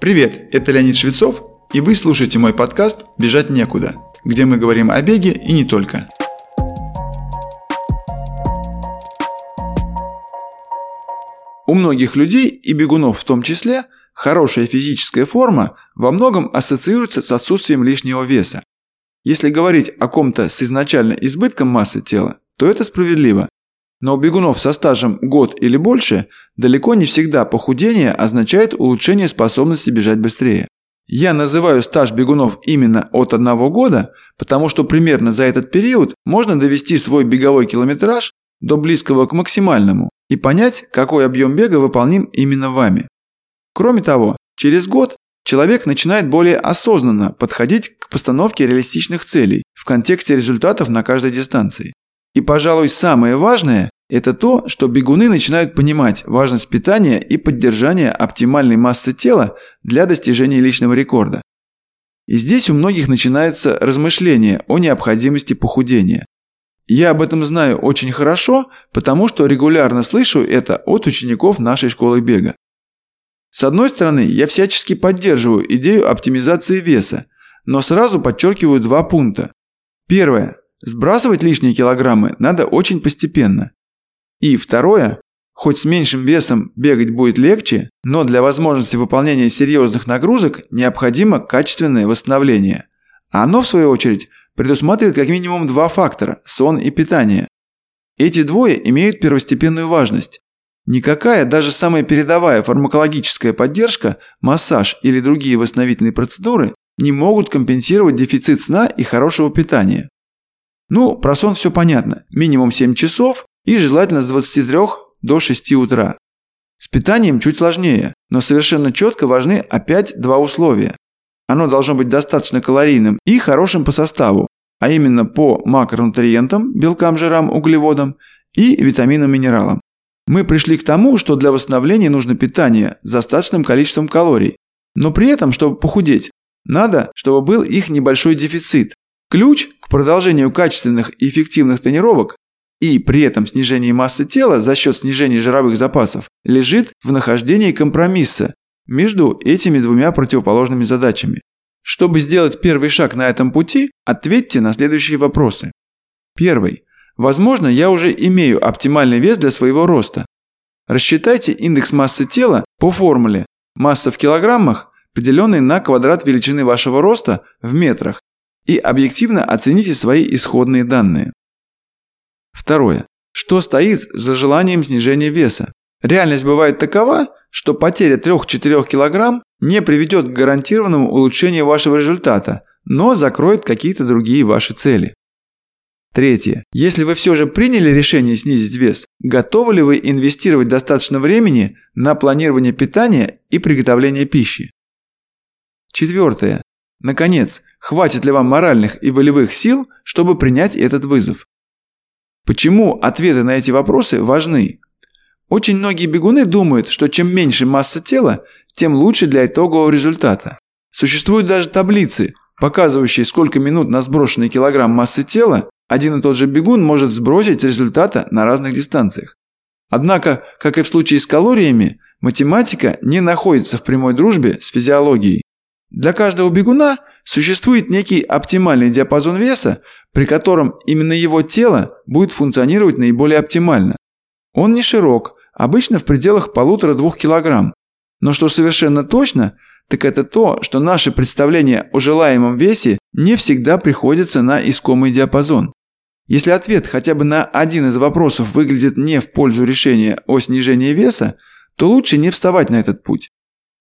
Привет, это Леонид Швецов, и вы слушаете мой подкаст «Бежать некуда», где мы говорим о беге и не только. У многих людей, и бегунов в том числе, хорошая физическая форма во многом ассоциируется с отсутствием лишнего веса. Если говорить о ком-то с изначально избытком массы тела, то это справедливо. Но у бегунов со стажем год или больше далеко не всегда похудение означает улучшение способности бежать быстрее. Я называю стаж бегунов именно от одного года, потому что примерно за этот период можно довести свой беговой километраж до близкого к максимальному и понять, какой объем бега выполним именно вами. Кроме того, через год человек начинает более осознанно подходить к постановке реалистичных целей в контексте результатов на каждой дистанции. И, пожалуй, самое важное – это то, что бегуны начинают понимать важность питания и поддержания оптимальной массы тела для достижения личного рекорда. И здесь у многих начинаются размышления о необходимости похудения. Я об этом знаю очень хорошо, потому что регулярно слышу это от учеников нашей школы бега. С одной стороны, я всячески поддерживаю идею оптимизации веса, но сразу подчеркиваю два пункта. Первое. Сбрасывать лишние килограммы надо очень постепенно. И второе, хоть с меньшим весом бегать будет легче, но для возможности выполнения серьезных нагрузок необходимо качественное восстановление. А оно, в свою очередь, предусматривает как минимум два фактора – сон и питание. Эти двое имеют первостепенную важность. Никакая, даже самая передовая фармакологическая поддержка, массаж или другие восстановительные процедуры не могут компенсировать дефицит сна и хорошего питания. Ну, про сон все понятно. Минимум 7 часов и желательно с 23 до 6 утра. С питанием чуть сложнее, но совершенно четко важны опять два условия. Оно должно быть достаточно калорийным и хорошим по составу, а именно по макронутриентам, белкам, жирам, углеводам и витаминам, минералам. Мы пришли к тому, что для восстановления нужно питание с достаточным количеством калорий. Но при этом, чтобы похудеть, надо, чтобы был их небольшой дефицит. Ключ к продолжению качественных и эффективных тренировок и при этом снижении массы тела за счет снижения жировых запасов лежит в нахождении компромисса между этими двумя противоположными задачами. Чтобы сделать первый шаг на этом пути, ответьте на следующие вопросы. Первый. Возможно, я уже имею оптимальный вес для своего роста. Рассчитайте индекс массы тела по формуле масса в килограммах, поделенной на квадрат величины вашего роста в метрах, и объективно оцените свои исходные данные. Второе. Что стоит за желанием снижения веса? Реальность бывает такова, что потеря 3-4 кг не приведет к гарантированному улучшению вашего результата, но закроет какие-то другие ваши цели. Третье. Если вы все же приняли решение снизить вес, готовы ли вы инвестировать достаточно времени на планирование питания и приготовление пищи? Четвертое. Наконец, хватит ли вам моральных и волевых сил, чтобы принять этот вызов? Почему ответы на эти вопросы важны? Очень многие бегуны думают, что чем меньше масса тела, тем лучше для итогового результата. Существуют даже таблицы, показывающие, сколько минут на сброшенный килограмм массы тела один и тот же бегун может сбросить результата на разных дистанциях. Однако, как и в случае с калориями, математика не находится в прямой дружбе с физиологией. Для каждого бегуна существует некий оптимальный диапазон веса, при котором именно его тело будет функционировать наиболее оптимально. Он не широк, обычно в пределах полутора-двух килограмм. Но что совершенно точно, так это то, что наши представления о желаемом весе не всегда приходятся на искомый диапазон. Если ответ хотя бы на один из вопросов выглядит не в пользу решения о снижении веса, то лучше не вставать на этот путь.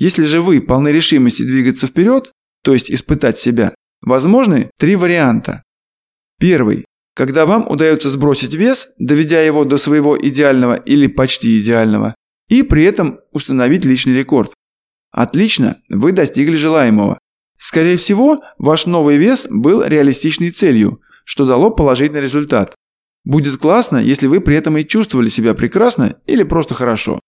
Если же вы полны решимости двигаться вперед, то есть испытать себя, возможны три варианта. Первый. Когда вам удается сбросить вес, доведя его до своего идеального или почти идеального, и при этом установить личный рекорд. Отлично, вы достигли желаемого. Скорее всего, ваш новый вес был реалистичной целью, что дало положительный результат. Будет классно, если вы при этом и чувствовали себя прекрасно или просто хорошо.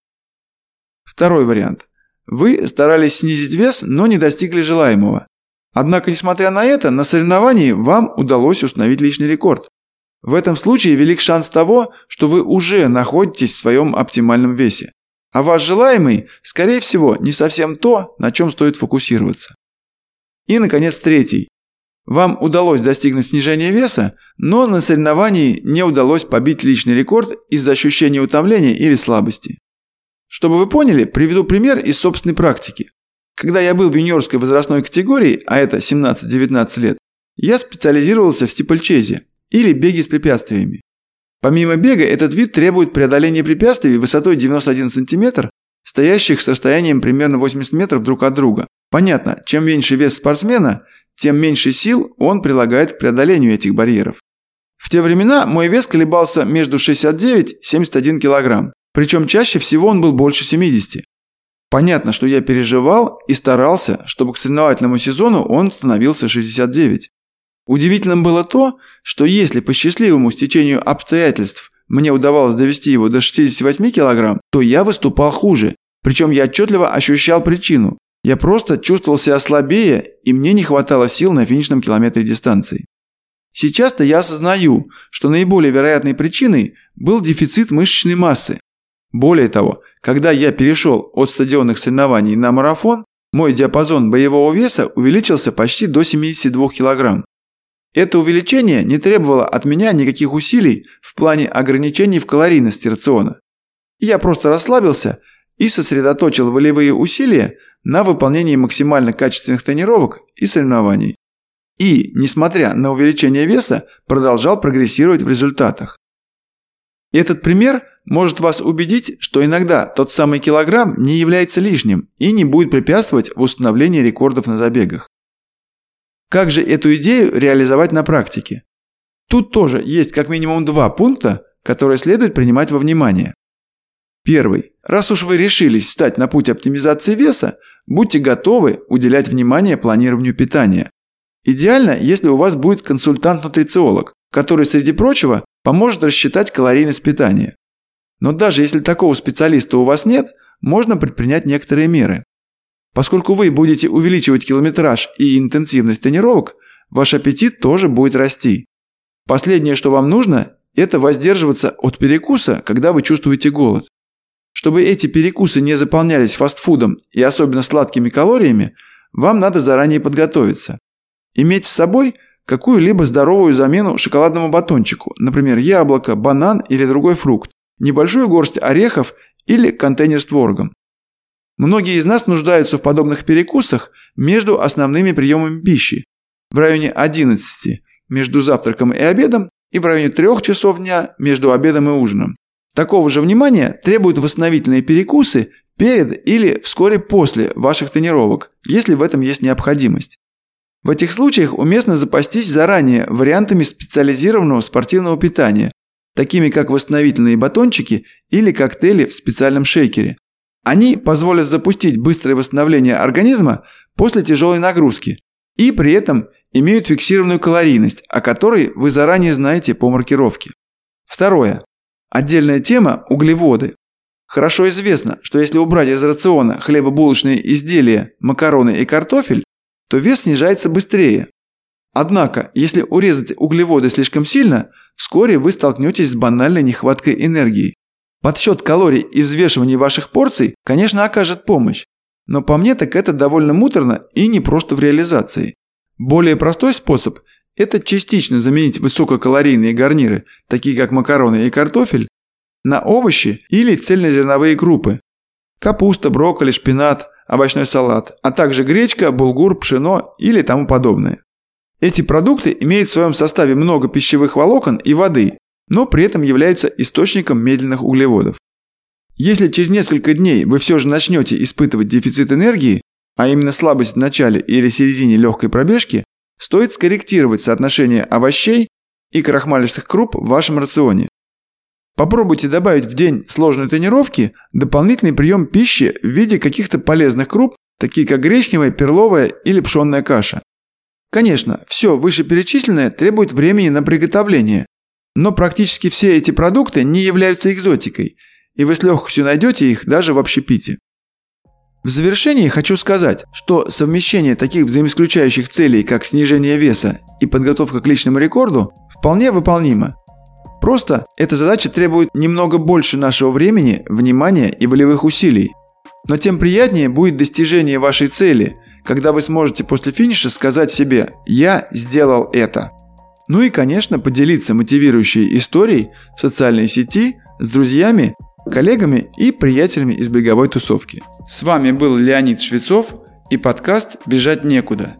Второй вариант. Вы старались снизить вес, но не достигли желаемого. Однако, несмотря на это, на соревновании вам удалось установить личный рекорд. В этом случае велик шанс того, что вы уже находитесь в своем оптимальном весе. А ваш желаемый, скорее всего, не совсем то, на чем стоит фокусироваться. И, наконец, третий. Вам удалось достигнуть снижения веса, но на соревновании не удалось побить личный рекорд из-за ощущения утомления или слабости. Чтобы вы поняли, приведу пример из собственной практики. Когда я был в юниорской возрастной категории, а это 17-19 лет, я специализировался в стипльчезе или беге с препятствиями. Помимо бега, этот вид требует преодоления препятствий высотой 91 см, стоящих с расстоянием примерно 80 метров друг от друга. Понятно, чем меньше вес спортсмена, тем меньше сил он прилагает к преодолению этих барьеров. В те времена мой вес колебался между 69 и 71 кг, причем чаще всего он был больше 70. Понятно, что я переживал и старался, чтобы к соревновательному сезону он становился 69. Удивительным было то, что если по счастливому стечению обстоятельств мне удавалось довести его до 68 кг, то я выступал хуже. Причем я отчетливо ощущал причину. Я просто чувствовал себя слабее, и мне не хватало сил на финишном километре дистанции. Сейчас-то я осознаю, что наиболее вероятной причиной был дефицит мышечной массы. Более того, когда я перешел от стадионных соревнований на марафон, мой диапазон боевого веса увеличился почти до 72 кг. Это увеличение не требовало от меня никаких усилий в плане ограничений в калорийности рациона. Я просто расслабился и сосредоточил волевые усилия на выполнении максимально качественных тренировок и соревнований. И, несмотря на увеличение веса, продолжал прогрессировать в результатах. Этот пример может вас убедить, что иногда тот самый килограмм не является лишним и не будет препятствовать в установлении рекордов на забегах. Как же эту идею реализовать на практике? Тут тоже есть как минимум два пункта, которые следует принимать во внимание. Первый. Раз уж вы решились встать на путь оптимизации веса, будьте готовы уделять внимание планированию питания. Идеально, если у вас будет консультант-нутрициолог, который, среди прочего, поможет рассчитать калорийность питания. Но даже если такого специалиста у вас нет, можно предпринять некоторые меры. Поскольку вы будете увеличивать километраж и интенсивность тренировок, ваш аппетит тоже будет расти. Последнее, что вам нужно, это воздерживаться от перекуса, когда вы чувствуете голод. Чтобы эти перекусы не заполнялись фастфудом и особенно сладкими калориями, вам надо заранее подготовиться. Иметь с собой какую-либо здоровую замену шоколадному батончику, например, яблоко, банан или другой фрукт, небольшую горсть орехов или контейнер с творогом. Многие из нас нуждаются в подобных перекусах между основными приемами пищи. В районе 11 между завтраком и обедом и в районе 3 часов дня между обедом и ужином. Такого же внимания требуют восстановительные перекусы перед или вскоре после ваших тренировок, если в этом есть необходимость. В этих случаях уместно запастись заранее вариантами специализированного спортивного питания, такими как восстановительные батончики или коктейли в специальном шейкере. Они позволят запустить быстрое восстановление организма после тяжелой нагрузки и при этом имеют фиксированную калорийность, о которой вы заранее знаете по маркировке. Второе. Отдельная тема – углеводы. Хорошо известно, что если убрать из рациона хлебобулочные изделия, макароны и картофель, то вес снижается быстрее. Однако, если урезать углеводы слишком сильно, вскоре вы столкнетесь с банальной нехваткой энергии. Подсчет калорий и взвешивание ваших порций, конечно, окажет помощь. Но по мне так это довольно муторно и не просто в реализации. Более простой способ – это частично заменить высококалорийные гарниры, такие как макароны и картофель, на овощи или цельнозерновые крупы. Капуста, брокколи, шпинат, овощной салат, а также гречка, булгур, пшено или тому подобное. Эти продукты имеют в своем составе много пищевых волокон и воды, но при этом являются источником медленных углеводов. Если через несколько дней вы все же начнете испытывать дефицит энергии, а именно слабость в начале или середине легкой пробежки, стоит скорректировать соотношение овощей и крахмалистых круп в вашем рационе. Попробуйте добавить в день сложной тренировки дополнительный прием пищи в виде каких-то полезных круп, такие как гречневая, перловая или пшенная каша. Конечно, все вышеперечисленное требует времени на приготовление, но практически все эти продукты не являются экзотикой, и вы с легкостью найдете их даже в общепите. В завершении хочу сказать, что совмещение таких взаимоисключающих целей, как снижение веса и подготовка к личному рекорду, вполне выполнимо. Просто эта задача требует немного больше нашего времени, внимания и волевых усилий. Но тем приятнее будет достижение вашей цели, когда вы сможете после финиша сказать себе «Я сделал это». Ну и, конечно, поделиться мотивирующей историей в социальной сети с друзьями, коллегами и приятелями из беговой тусовки. С вами был Леонид Швецов и подкаст «Бежать некуда».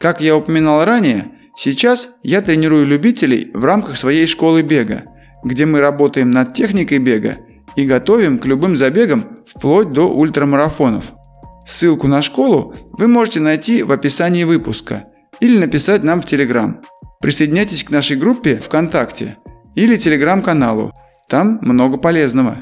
Как я упоминал ранее, сейчас я тренирую любителей в рамках своей школы бега, где мы работаем над техникой бега и готовим к любым забегам вплоть до ультрамарафонов. Ссылку на школу вы можете найти в описании выпуска или написать нам в Телеграм. Присоединяйтесь к нашей группе ВКонтакте или Телеграм-каналу. Там много полезного.